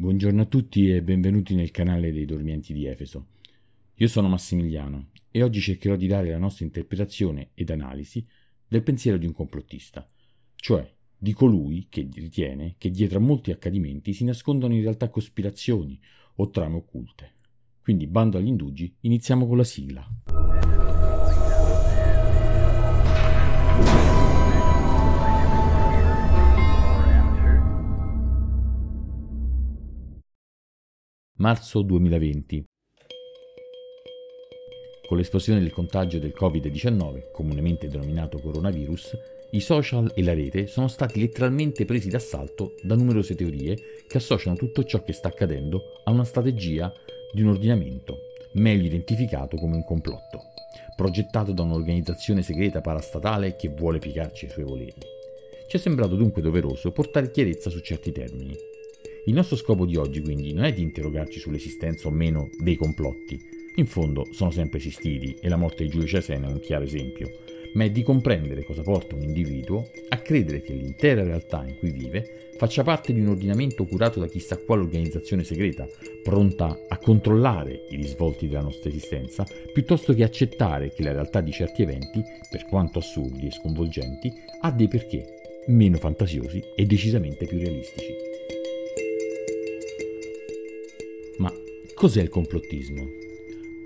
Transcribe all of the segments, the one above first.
Buongiorno a tutti e benvenuti nel canale dei Dormienti di Efeso. Io sono Massimiliano e oggi cercherò di dare la nostra interpretazione ed analisi del pensiero di un complottista, cioè di colui che ritiene che dietro a molti accadimenti si nascondono in realtà cospirazioni o trame occulte. Quindi bando agli indugi, iniziamo con la sigla. Marzo 2020. Con l'esplosione del contagio del Covid-19, comunemente denominato coronavirus, i social e la rete sono stati letteralmente presi d'assalto da numerose teorie che associano tutto ciò che sta accadendo a una strategia di un ordinamento, meglio identificato come un complotto, progettato da un'organizzazione segreta parastatale che vuole piegarci ai suoi voleri. Ci è sembrato dunque doveroso portare chiarezza su certi termini il nostro scopo di oggi quindi non è di interrogarci sull'esistenza o meno dei complotti, in fondo sono sempre esistiti e la morte di Giulio Cesare è un chiaro esempio, ma è di comprendere cosa porta un individuo a credere che l'intera realtà in cui vive faccia parte di un ordinamento curato da chissà quale organizzazione segreta, pronta a controllare i risvolti della nostra esistenza, piuttosto che accettare che la realtà di certi eventi, per quanto assurdi e sconvolgenti, ha dei perché meno fantasiosi e decisamente più realistici. Cos'è il complottismo?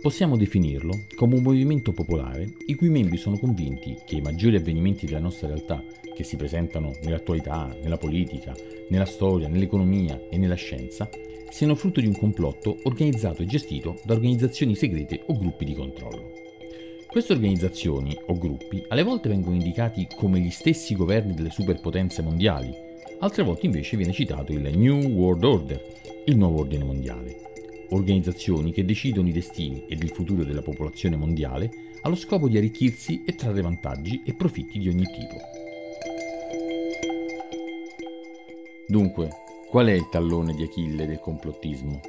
Possiamo definirlo come un movimento popolare i cui membri sono convinti che i maggiori avvenimenti della nostra realtà, che si presentano nell'attualità, nella politica, nella storia, nell'economia e nella scienza, siano frutto di un complotto organizzato e gestito da organizzazioni segrete o gruppi di controllo. Queste organizzazioni o gruppi alle volte vengono indicati come gli stessi governi delle superpotenze mondiali, altre volte invece viene citato il New World Order, il nuovo ordine mondiale organizzazioni che decidono i destini ed il futuro della popolazione mondiale allo scopo di arricchirsi e trarre vantaggi e profitti di ogni tipo. Dunque, qual è il tallone di Achille del complottismo?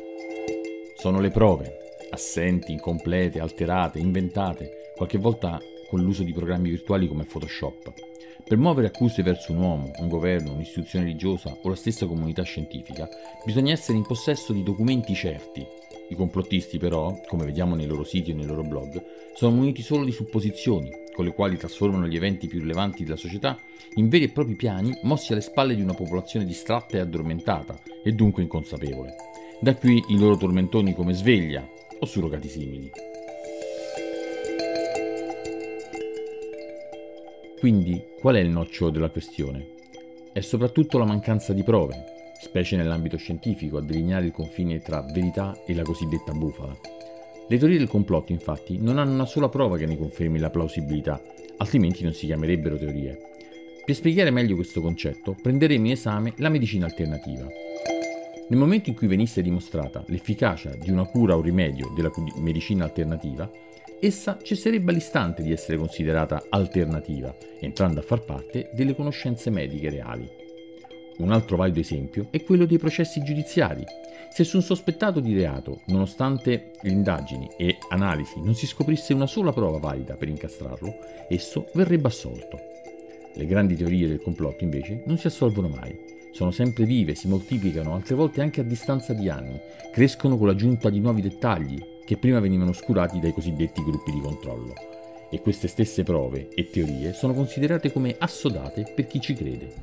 Sono le prove, assenti, incomplete, alterate, inventate, qualche volta con l'uso di programmi virtuali come Photoshop. Per muovere accuse verso un uomo, un governo, un'istituzione religiosa o la stessa comunità scientifica, bisogna essere in possesso di documenti certi. I complottisti però, come vediamo nei loro siti o nei loro blog, sono muniti solo di supposizioni, con le quali trasformano gli eventi più rilevanti della società in veri e propri piani mossi alle spalle di una popolazione distratta e addormentata, e dunque inconsapevole. Da qui i loro tormentoni come sveglia o surrogati simili. Quindi, qual è il nocciolo della questione? È soprattutto la mancanza di prove, specie nell'ambito scientifico, a delineare il confine tra verità e la cosiddetta bufala. Le teorie del complotto, infatti, non hanno una sola prova che ne confermi la plausibilità, altrimenti non si chiamerebbero teorie. Per spiegare meglio questo concetto, prenderemo in esame la medicina alternativa. Nel momento in cui venisse dimostrata l'efficacia di una cura o rimedio della medicina alternativa, essa cesserebbe all'istante di essere considerata alternativa, entrando a far parte delle conoscenze mediche reali. Un altro valido esempio è quello dei processi giudiziari. Se su un sospettato di reato, nonostante le indagini e analisi, non si scoprisse una sola prova valida per incastrarlo, esso verrebbe assolto. Le grandi teorie del complotto invece non si assolvono mai. Sono sempre vive, si moltiplicano, altre volte anche a distanza di anni, crescono con l'aggiunta di nuovi dettagli, che prima venivano oscurati dai cosiddetti gruppi di controllo. E queste stesse prove e teorie sono considerate come assodate per chi ci crede.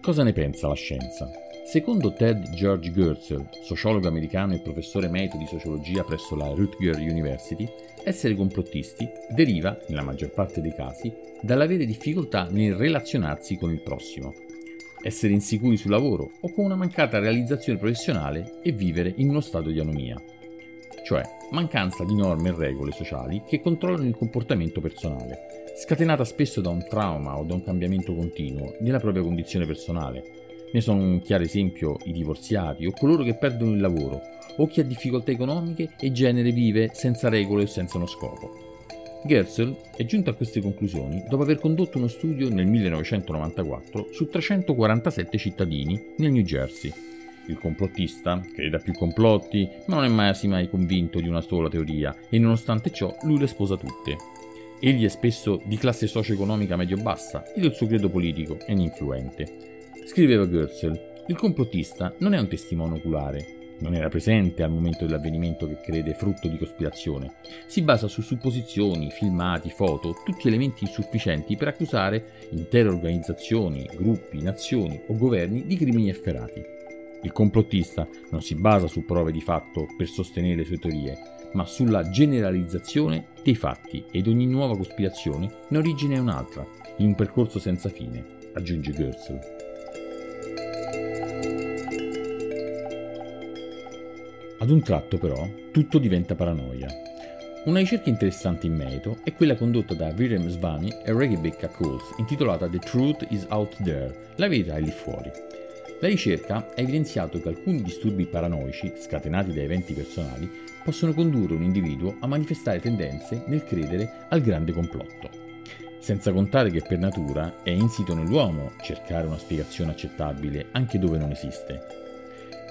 Cosa ne pensa la scienza? Secondo Ted George Gersel, sociologo americano e professore emerito di sociologia presso la Rutger University, essere complottisti deriva, nella maggior parte dei casi, dall'avere difficoltà nel relazionarsi con il prossimo, essere insicuri sul lavoro o con una mancata realizzazione professionale e vivere in uno stato di anomia, cioè mancanza di norme e regole sociali che controllano il comportamento personale, scatenata spesso da un trauma o da un cambiamento continuo nella propria condizione personale. Ne sono un chiaro esempio i divorziati o coloro che perdono il lavoro o chi ha difficoltà economiche e genere vive senza regole o senza uno scopo. Gersel è giunto a queste conclusioni dopo aver condotto uno studio nel 1994 su 347 cittadini nel New Jersey. Il complottista crede a più complotti, ma non è mai, mai convinto di una sola teoria e nonostante ciò lui le sposa tutte. Egli è spesso di classe socio-economica medio-bassa ed il suo credo politico è ininfluente. Scriveva Goetzel, il complottista non è un testimone oculare, non era presente al momento dell'avvenimento che crede frutto di cospirazione. Si basa su supposizioni, filmati, foto, tutti elementi insufficienti per accusare intere organizzazioni, gruppi, nazioni o governi di crimini efferati. Il complottista non si basa su prove di fatto per sostenere le sue teorie, ma sulla generalizzazione dei fatti ed ogni nuova cospirazione ne origine un'altra, in un percorso senza fine, aggiunge Goetzel. Ad un tratto però tutto diventa paranoia. Una ricerca interessante in merito è quella condotta da Virem Svani e Rebecca Coles, intitolata The Truth is Out There, la verità è lì fuori. La ricerca ha evidenziato che alcuni disturbi paranoici, scatenati da eventi personali, possono condurre un individuo a manifestare tendenze nel credere al grande complotto. Senza contare che per natura è insito nell'uomo cercare una spiegazione accettabile anche dove non esiste,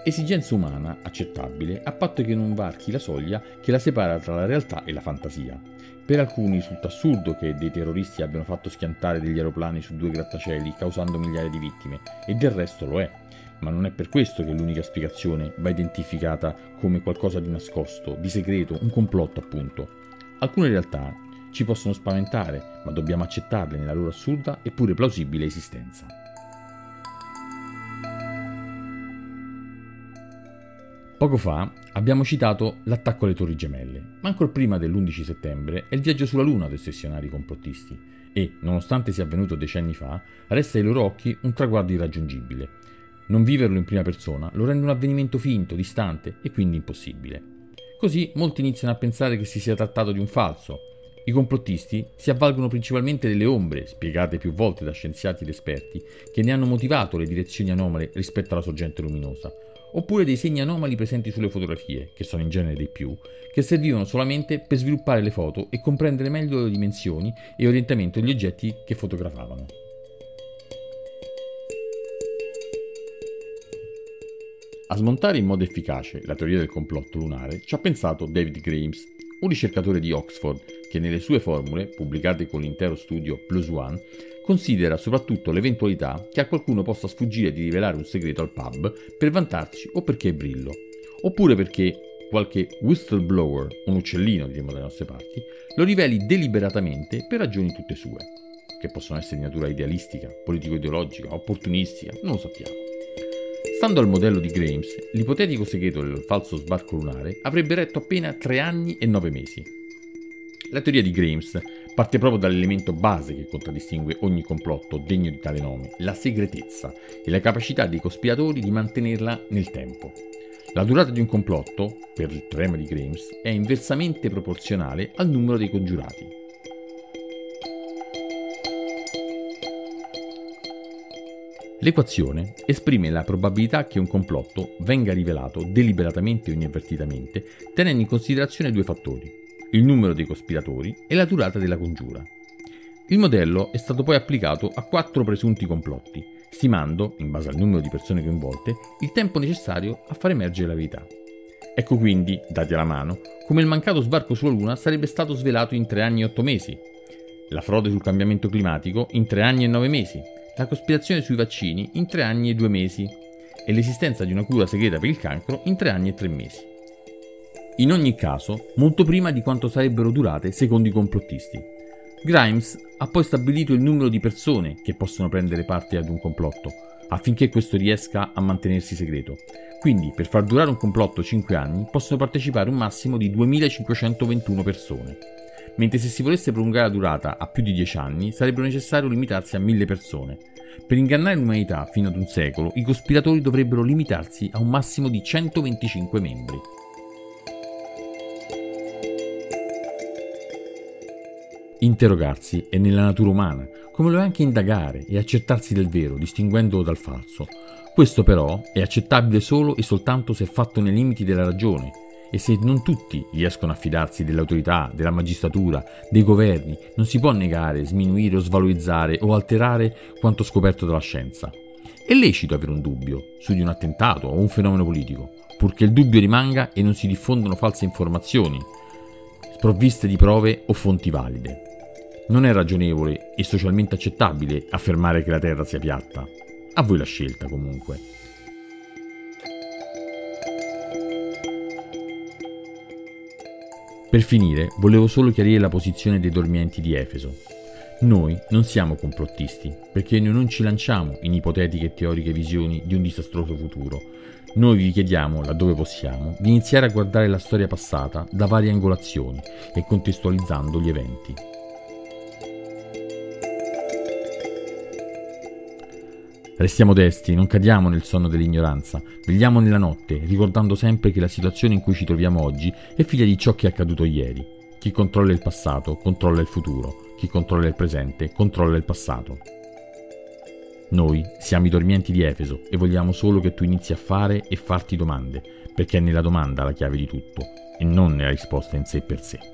Esigenza umana accettabile a patto che non varchi la soglia che la separa tra la realtà e la fantasia. Per alcuni risulta assurdo che dei terroristi abbiano fatto schiantare degli aeroplani su due grattacieli causando migliaia di vittime, e del resto lo è. Ma non è per questo che l'unica spiegazione va identificata come qualcosa di nascosto, di segreto, un complotto appunto. Alcune realtà ci possono spaventare, ma dobbiamo accettarle nella loro assurda eppure plausibile esistenza. Poco fa abbiamo citato l'attacco alle Torri Gemelle, ma ancora prima dell'11 settembre è il viaggio sulla Luna dei ossessionari complottisti e, nonostante sia avvenuto decenni fa, resta ai loro occhi un traguardo irraggiungibile. Non viverlo in prima persona lo rende un avvenimento finto, distante e quindi impossibile. Così molti iniziano a pensare che si sia trattato di un falso. I complottisti si avvalgono principalmente delle ombre, spiegate più volte da scienziati ed esperti, che ne hanno motivato le direzioni anomale rispetto alla sorgente luminosa, oppure dei segni anomali presenti sulle fotografie, che sono in genere dei più, che servivano solamente per sviluppare le foto e comprendere meglio le dimensioni e orientamento degli oggetti che fotografavano. A smontare in modo efficace la teoria del complotto lunare ci ha pensato David Grimes, un ricercatore di Oxford che nelle sue formule, pubblicate con l'intero studio Plus One, considera soprattutto l'eventualità che a qualcuno possa sfuggire di rivelare un segreto al pub per vantarci o perché è brillo, oppure perché qualche whistleblower, un uccellino diremo dalle nostre parti, lo riveli deliberatamente per ragioni tutte sue, che possono essere di natura idealistica, politico-ideologica, opportunistica, non lo sappiamo. Stando al modello di Grimes, l'ipotetico segreto del falso sbarco lunare avrebbe retto appena tre anni e nove mesi. La teoria di Grimes parte proprio dall'elemento base che contraddistingue ogni complotto degno di tale nome, la segretezza e la capacità dei cospiratori di mantenerla nel tempo. La durata di un complotto, per il teorema di Grimes, è inversamente proporzionale al numero dei congiurati. L'equazione esprime la probabilità che un complotto venga rivelato deliberatamente o inavvertitamente tenendo in considerazione due fattori, il numero dei cospiratori e la durata della congiura. Il modello è stato poi applicato a quattro presunti complotti, stimando, in base al numero di persone coinvolte, il tempo necessario a far emergere la verità. Ecco quindi, dati alla mano, come il mancato sbarco sulla Luna sarebbe stato svelato in tre anni e otto mesi, la frode sul cambiamento climatico in tre anni e nove mesi, la cospirazione sui vaccini in tre anni e due mesi e l'esistenza di una cura segreta per il cancro in tre anni e tre mesi in ogni caso molto prima di quanto sarebbero durate secondo i complottisti. Grimes ha poi stabilito il numero di persone che possono prendere parte ad un complotto, affinché questo riesca a mantenersi segreto. Quindi, per far durare un complotto 5 anni, possono partecipare un massimo di 2521 persone. Mentre se si volesse prolungare la durata a più di 10 anni, sarebbe necessario limitarsi a 1000 persone. Per ingannare l'umanità fino ad un secolo, i cospiratori dovrebbero limitarsi a un massimo di 125 membri. Interrogarsi è nella natura umana, come lo è anche indagare e accertarsi del vero, distinguendolo dal falso. Questo però è accettabile solo e soltanto se fatto nei limiti della ragione e se non tutti riescono a fidarsi delle autorità, della magistratura, dei governi, non si può negare, sminuire o svalorizzare o alterare quanto scoperto dalla scienza. È lecito avere un dubbio su di un attentato o un fenomeno politico, purché il dubbio rimanga e non si diffondano false informazioni, sprovviste di prove o fonti valide. Non è ragionevole e socialmente accettabile affermare che la Terra sia piatta. A voi la scelta comunque. Per finire, volevo solo chiarire la posizione dei dormienti di Efeso. Noi non siamo complottisti, perché noi non ci lanciamo in ipotetiche e teoriche visioni di un disastroso futuro. Noi vi chiediamo, laddove possiamo, di iniziare a guardare la storia passata da varie angolazioni e contestualizzando gli eventi. Restiamo desti, non cadiamo nel sonno dell'ignoranza, vegliamo nella notte, ricordando sempre che la situazione in cui ci troviamo oggi è figlia di ciò che è accaduto ieri. Chi controlla il passato controlla il futuro, chi controlla il presente controlla il passato. Noi siamo i dormienti di Efeso e vogliamo solo che tu inizi a fare e farti domande, perché è nella domanda la chiave di tutto e non nella risposta in sé per sé.